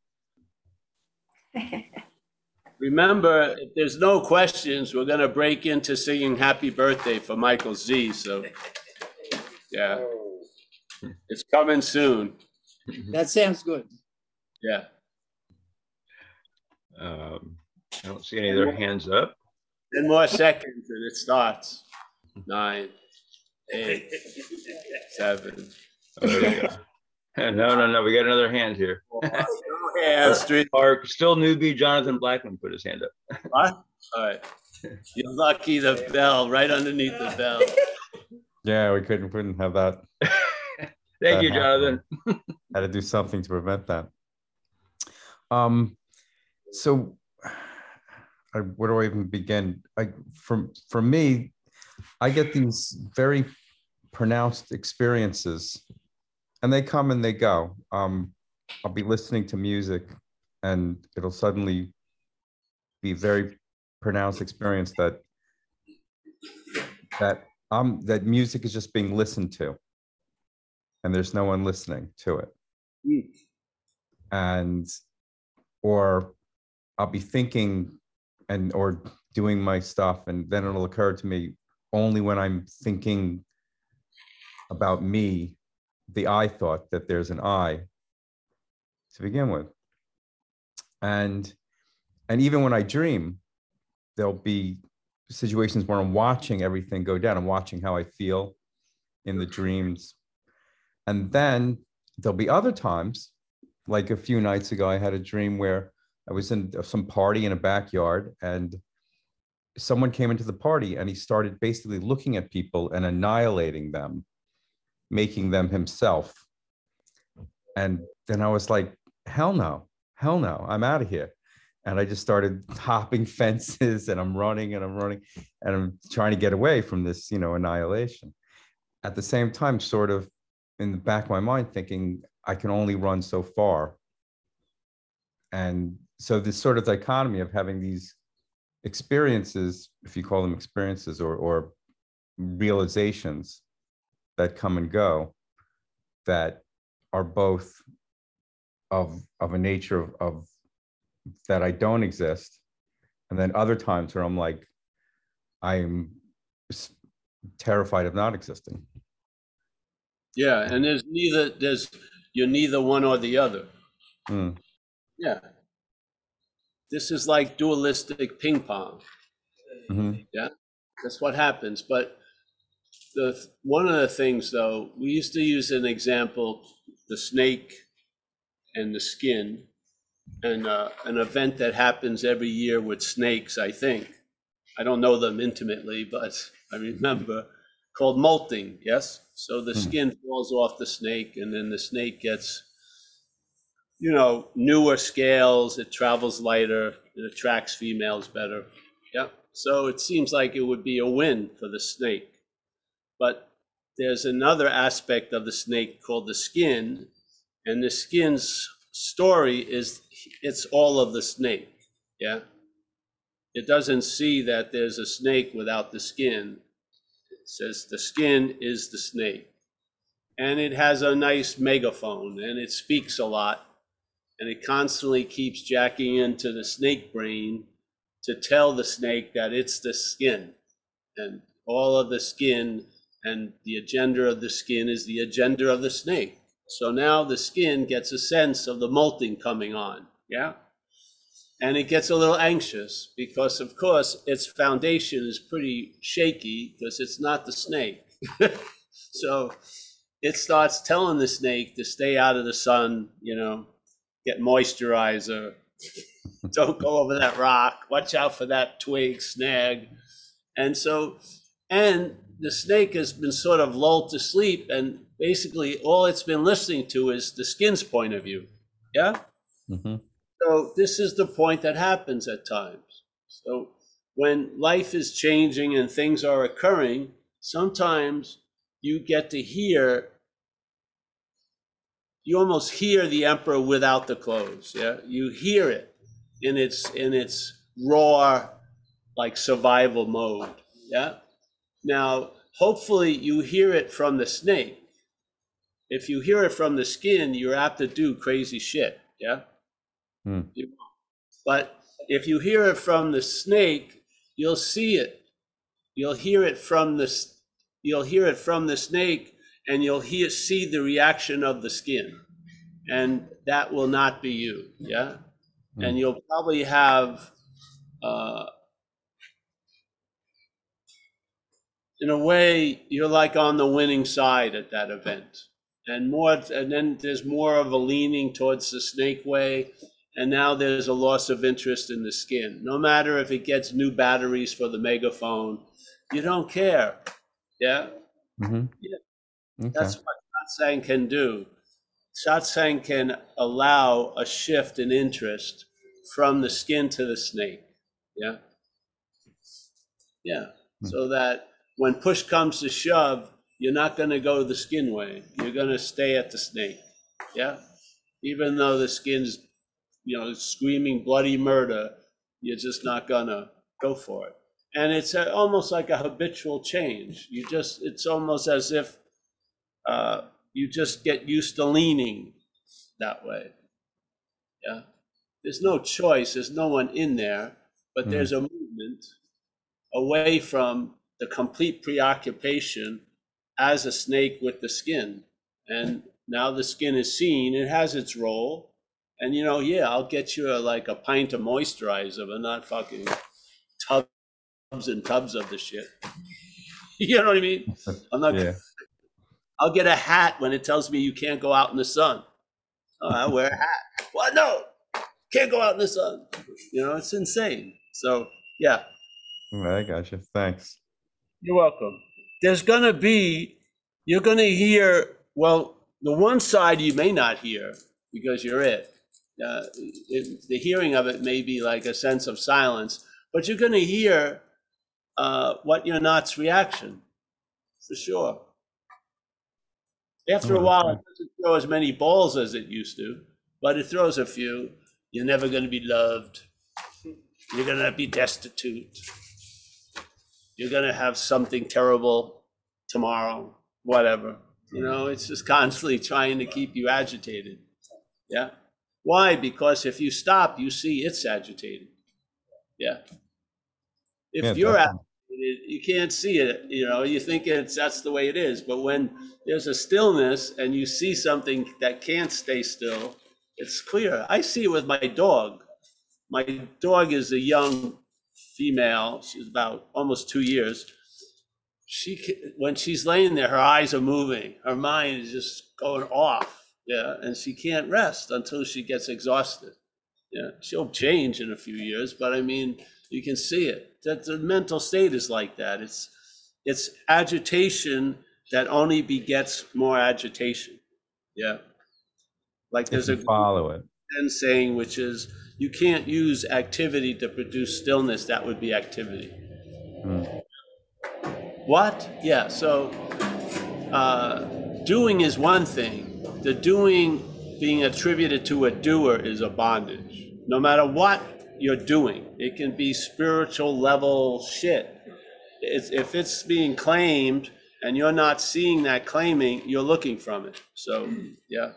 Remember, if there's no questions, we're gonna break into singing happy birthday for Michael Z, so. Yeah, it's coming soon. that sounds good Yeah. Um, I don't see any other hands up. 10 more seconds and it starts. Nine, eight, seven. Oh, there we go. No, no, no, we got another hand here. Hands, three. Our still newbie Jonathan Blackman put his hand up. What? All right. You're lucky the bell, right underneath the bell. Yeah, we couldn't couldn't have that. Thank you, That Jonathan. Had to do something to prevent that. Um, so I, where do I even begin? I from for me, I get these very pronounced experiences, and they come and they go. Um, I'll be listening to music, and it'll suddenly be very pronounced experience that that um that music is just being listened to, and there's no one listening to it Hmm. and or I'll be thinking and or doing my stuff and then it'll occur to me only when I'm thinking about me the I thought that there's an I to begin with. And and even when I dream there'll be situations where I'm watching everything go down. I'm watching how I feel in the dreams. And then there'll be other times like a few nights ago, I had a dream where I was in some party in a backyard and someone came into the party and he started basically looking at people and annihilating them, making them himself. And then I was like, hell no, hell no, I'm out of here. And I just started hopping fences and I'm running and I'm running and I'm trying to get away from this, you know, annihilation. At the same time, sort of in the back of my mind thinking I can only run so far. And so this sort of dichotomy of having these experiences, if you call them experiences or, or realizations that come and go, that are both of, of a nature of, of that I don't exist. And then other times where I'm like, I'm terrified of not existing. Yeah, and there's neither, there's, you're neither one or the other. Mm, Yeah. This is like dualistic ping pong. mhm, That's what happens. But the one of the things, though, we used to use an example: the snake and the skin, and uh, an event that happens every year with snakes. I think I don't know them intimately, but I remember called molting. Yes, so the Hmm. skin falls off the snake, and then the snake gets you know, newer scales, it travels lighter, it attracts females better. Yeah. So it seems like it would be a win for the snake. But there's another aspect of the snake called the skin, and the skin's story is it's all of the snake. Yeah. It doesn't see that there's a snake without the skin. It says the skin is the snake. And it has a nice megaphone and it speaks a lot and it constantly keeps jacking into the snake brain to tell the snake that it's the skin. And all of the skin and the agenda of the skin is the agenda of the snake. So now the skin gets a sense of the molting coming on. Yeah? And it gets a little anxious because of course its foundation is pretty shaky because it's not the snake. So it starts telling the snake to stay out of the sun you know get moisturizer. Don't go over that rock. Watch out for that twig snag. And so, and the snake has been sort of lulled to sleep, and basically all it's been listening to is the skin's point of view. Yeah? mhm, So, this is the point that happens at times. So, when life is changing and things are occurring, sometimes you get to hear you almost hear the emperor without the clothes yeah? You hear it in its in its raw like survival mode yeah? Now hopefully you hear it from the snake. If you hear it from the skin you're apt to do crazy shit yeah? Hmm. But if you hear it from the snake you'll see it. You'll hear it from the you'll hear it from the snake and you'll hear see the reaction of the skin and that will not be you yeah Hmm. and you'll probably have uh, in a way, you're like on the winning side at that event. And more, and then there's more of a leaning towards the snake way. And now there's a loss of interest in the skin. No matter if it gets new batteries for the megaphone, you don't care. Yeah. Mhm. Yeah. Okay. That's what satsang can do. Satsang can allow a shift in interest from the skin to the snake. Yeah. Yeah. Hmm. So that when push comes to shove, you're not going to go the skin way. You're going to stay at the snake. Yeah. Even though the skin's, you know, screaming bloody murder, you're just not going to go for it. And it's a, almost like a habitual change. You just, it's almost as if uh, you just get used to leaning that way. Yeah. There's no choice. There's no one in there, but Mhm. there's a movement away from the complete preoccupation as a snake with the skin. And now the skin is seen, it has its role. And you know, yeah, I'll get you a, like a pint of moisturizer, but not fucking tubs and tubs of the shit. you know what I mean? I'm not Yeah. I'll get a hat when it tells me you can't go out in the sun. Oh, I wear a hat. What? No, can't go out in the sun. You know, it's insane. So, yeah, I got you. Thanks. you're welcome. There's going to be, you're going to hear, well, the one side you may not hear because you're it. Uh, it. The hearing of it may be like a sense of silence, but you're going to hear uh, what your not's reaction, for sure. After a Oh, while, it doesn't throw as many balls as it used to, but it throws a few. You're never going to be loved. You're going to be destitute. You're going to have something terrible tomorrow, whatever. You know, it's just constantly trying to keep you agitated. Yeah. Why? Because if you stop, you see it's agitated. Yeah. If Yeah, you're definitely. You can't see it. You know, you think it's that's the way it is. But when there's a stillness and you see something that can't stay still, it's clear. I see it with my dog. My dog is a young female. She's about almost two years. She, when she's laying there, her eyes are moving. Her mind is just going off. Yeah, and she can't rest until she gets exhausted. Yeah, she'll change in a few years, but I mean, you can see it. That the mental state is like that. It's it's agitation that only begets more agitation. Yeah, like there's a follow it. Zen saying, which is you can't use activity to produce stillness. That would be activity. Hmm. What? Yeah. So uh, doing is one thing. The doing being attributed to a doer is a bondage. No matter what you're doing, it can be spiritual level shit. It's, if it's being claimed and you're not seeing that claiming, you're looking from it. So, yeah.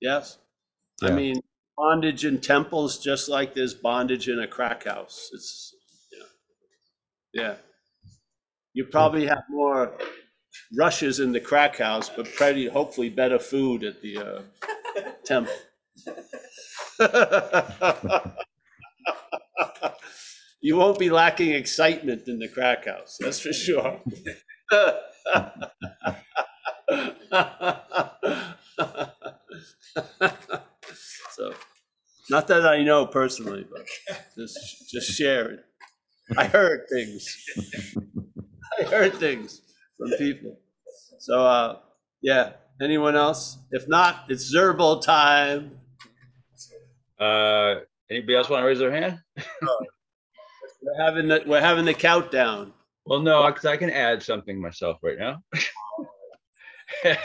Yes. I mean, bondage in temples, just like there's bondage in a crack house. It's, yeah. Yeah. You probably have more rushes in the crack house, but pretty, hopefully better food at the uh, temple. You won't be lacking excitement in the crack house, that's for sure. So, not that I know personally, but just, just sharing. I heard things. I heard things from people. So, uh, yeah, anyone else? If not, it's Zerbal time. Uh, anybody else want to raise their hand? We're having the, we're having the countdown. Well, no, because I can add something myself right now.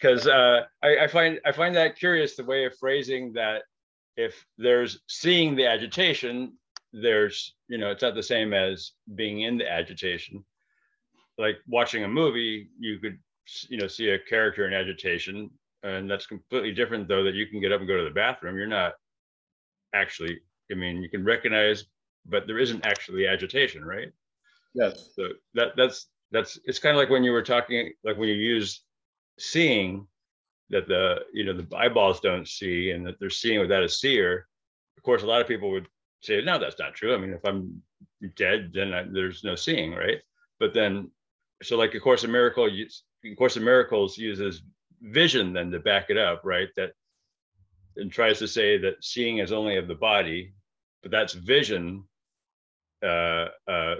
Because uh, I, I find I find that curious the way of phrasing that if there's seeing the agitation, there's you know it's not the same as being in the agitation. Like watching a movie, you could you know see a character in agitation, and that's completely different though. That you can get up and go to the bathroom. You're not actually. I mean, you can recognize, but there isn't actually agitation, right? Yes. So that that's that's it's kind of like when you were talking like when you use seeing that the you know the eyeballs don't see and that they're seeing without a seer. Of course, a lot of people would say, no, that's not true. I mean, if I'm dead, then I, there's no seeing, right? But then, so like A Course in Miracle, A Course in Miracles uses vision then to back it up, right? That and tries to say that seeing is only of the body, but that's vision. Uh, uh,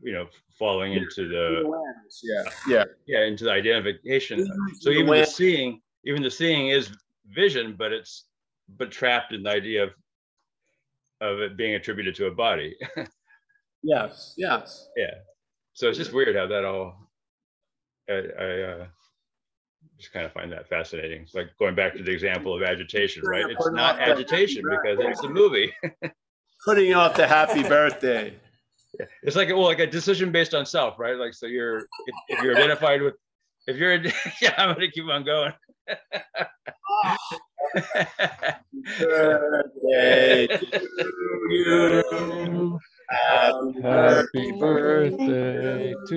you know, falling into the Yeah, yeah. yeah into the identification. So even the seeing, even the seeing is vision, but it's but trapped in the idea of of it being attributed to a body. Yes, yes. yeah. So it's just weird how that all. I, I uh, just kind of find that fascinating. It's like going back to the example of agitation, right? It's not agitation because it's a movie. Putting off the happy birthday. It's like well, like a decision based on self, right? Like so, you're if, if you're identified with, if you're yeah, I'm gonna keep on going. Birthday to you. Happy Happy birthday to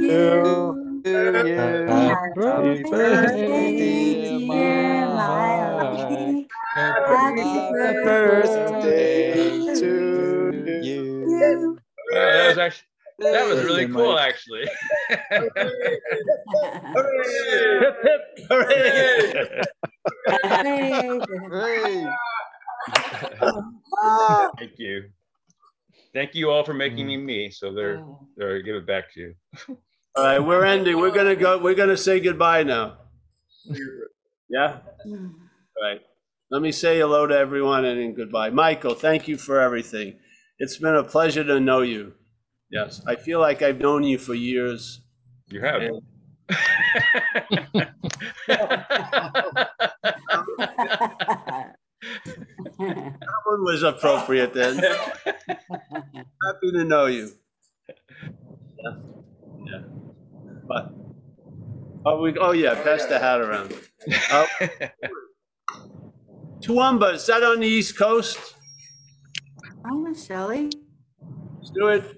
you. Happy birthday, dear Mike. Happy birthday to you. That was actually that was really cool, actually. Hip, hip, hooray. Thank you. Thank you all for making me mm. me. So there, oh. there, give it back to you. All right, we're ending. We're gonna go, we're gonna say goodbye now. Yeah? All right. Let me say hello to everyone and then goodbye. Michael, thank you for everything. It's been a pleasure to know you. Yes, I feel like I've known you for years. You have. That one was appropriate then. Happy to know you. Yeah. Yeah. But, oh, we, oh yeah, pass the hat around. Uh, Toowoomba, is that on the East Coast? Hi, Miss Shelley. Stuart?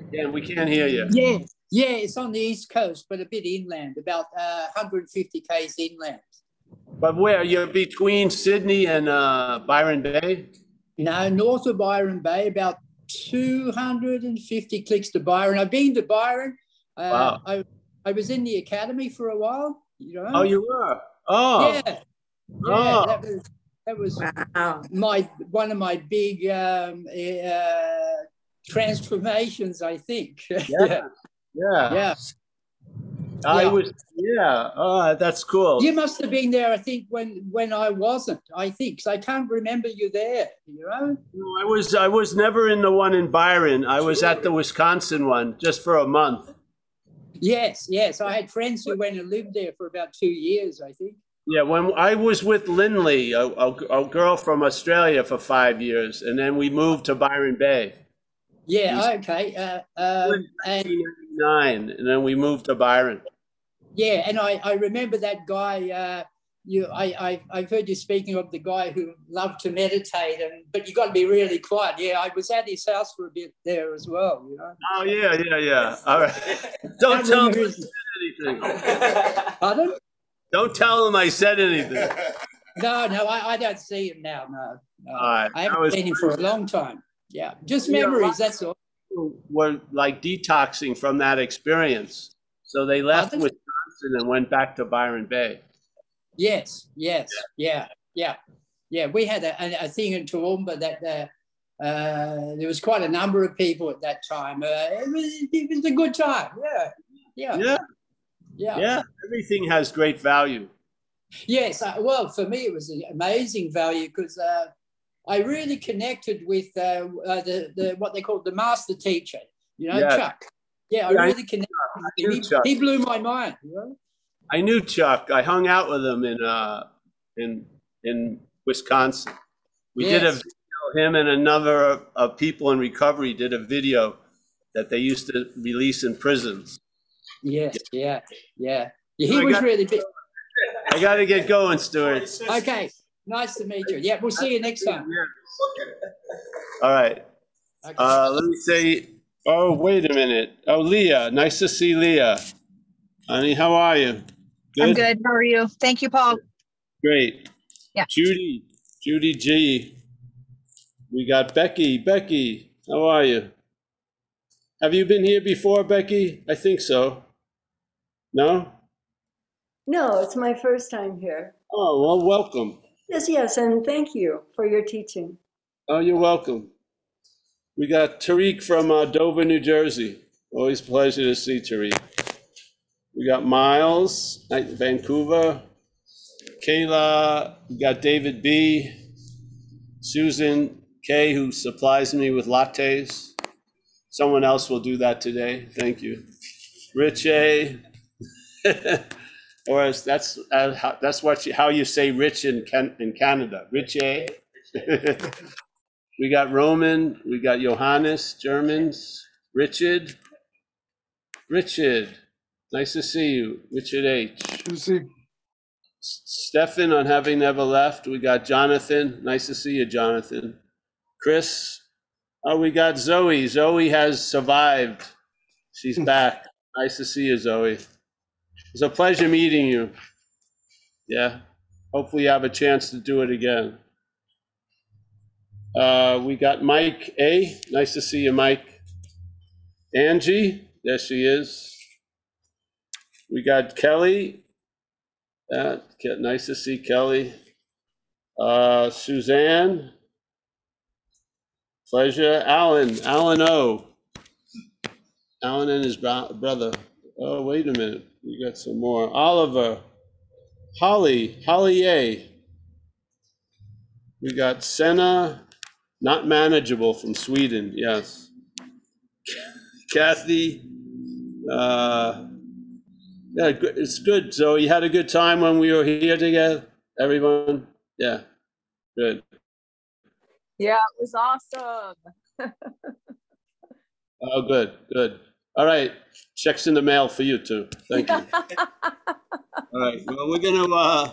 Again, we can't hear you. Yeah, yeah, it's on the east coast, but a bit inland, about uh, 150 k's inland. But where? You're between Sydney and uh, Byron Bay? You know, north of Byron Bay, about 250 clicks to Byron. I've been to Byron. Uh, Wow. I, I was in the academy for a while. You know. Oh, you were? Oh, Yeah. Yeah, Oh. that was that was Wow. my one of my big um, uh, transformations. I think. yeah. yeah. Yeah. yeah. I Yeah. was, yeah. Oh, that's cool. You must have been there. I think when when I wasn't. I think I can't remember you there. You know. No, I was I was never in the one in Byron. I was at the Wisconsin one just for a month. Yes, yes. I had friends who went and lived there for about two years. I think. Yeah, when I was with Lindley, a, a, a girl from Australia for five years, and then we moved to Byron Bay. Yeah. Okay. Uh, um, and 1999, and then we moved to Byron. yeah, and I, I remember that guy. Uh, you, I, I, I've heard you speaking of the guy who loved to meditate, and but you got to be really quiet. Yeah, I was at his house for a bit there as well. You know. Oh yeah, yeah, yeah. All right. Don't tell him his- anything. Pardon? Don't tell him I said anything. No, no, I, I don't see him now. No, no. Right, I haven't was- seen him for a long time. Yeah, just Yeah, memories. That's all. Were like detoxing from that experience, so they left? Wisconsin and went back to Byron Bay. Yes, yes, yeah, yeah, yeah. We had a, a, a thing in Toowoomba that uh, uh, there was quite a number of people at that time. Uh, it, was, it was a good time. Yeah, yeah, Yeah, yeah. yeah. Everything has great value. Yes. Uh, well, for me, it was an amazing value because uh, I really connected with uh, uh, the, the what they call the master teacher. You know, Yeah. Chuck. Yeah, I Yeah, really connected. with him. He, he blew my mind. You know? I knew Chuck. I hung out with him in uh in in Wisconsin. We did a video. Him and another of, of people in recovery did a video that they used to release in prisons. Yes. Yeah. Yeah. yeah he I was got- really big. I got to get going, Stuart. Okay. Nice to meet you. Yeah, we'll see you next time. All right. Okay. Uh, let me say. Oh, wait a minute. Oh, Leah. Nice to see Leah. Honey, how are you? I'm good. How are you? Thank you, Paul. Great. Yeah. Judy, Judy G. We got Becky. Becky, how are you? Have you been here before, Becky? I think so. No? No, it's my first time here. Oh, well, welcome. Yes, yes, and thank you for your teaching. Oh, you're welcome. We got Tariq from uh, Dover, New Jersey. Always pleasure to see Tariq. We got Miles, Vancouver. Kayla, we got David B. Susan K, who supplies me with lattes. Someone else will do that today. Thank you. Rich A. or as that's uh, how, that's what you, how you say rich in Can, in Canada. Rich A. we got Roman. We got Johannes, Germans. Richard. Richard. Nice to see you. Richard H. You see, Stefan on having never left. We got Jonathan. Nice to see you, Jonathan. Chris. Oh, we got Zoe. Zoe has survived. She's back. Nice to see you, Zoe. It's a pleasure meeting you. Yeah. Hopefully you have a chance to do it again. Uh, we got Mike A. Nice to see you, Mike. Angie. There she is. We got Kelly. Uh, nice to see Kelly. Uh, Suzanne. Pleasure. Alan. Alan O. Alan and his bro- brother. Oh, wait a minute. We got some more. Oliver. Holly. Holly A. We got Senna. Not manageable from Sweden. Yes. Kathy. Uh, yeah, it's good. So you had a good time when we were here together, everyone? Yeah, good. Yeah, it was awesome. Oh, good, good. All right, checks in the mail for you too. Thank you. All right, well, we're gonna, uh,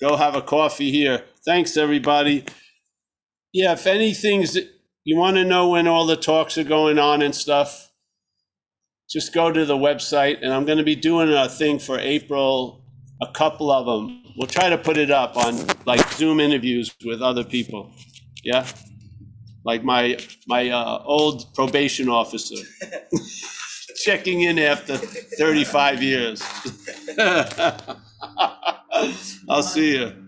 go have a coffee here. Thanks, everybody. Yeah, if anything's, you want to know when all the talks are going on and stuff, just go to the website, and I'm gonna be doing a thing for April, a couple of them. We'll try to put it up on like Zoom interviews with other people, yeah? Like my, my, uh, old probation officer. Checking in after thirty-five years. I'll see you.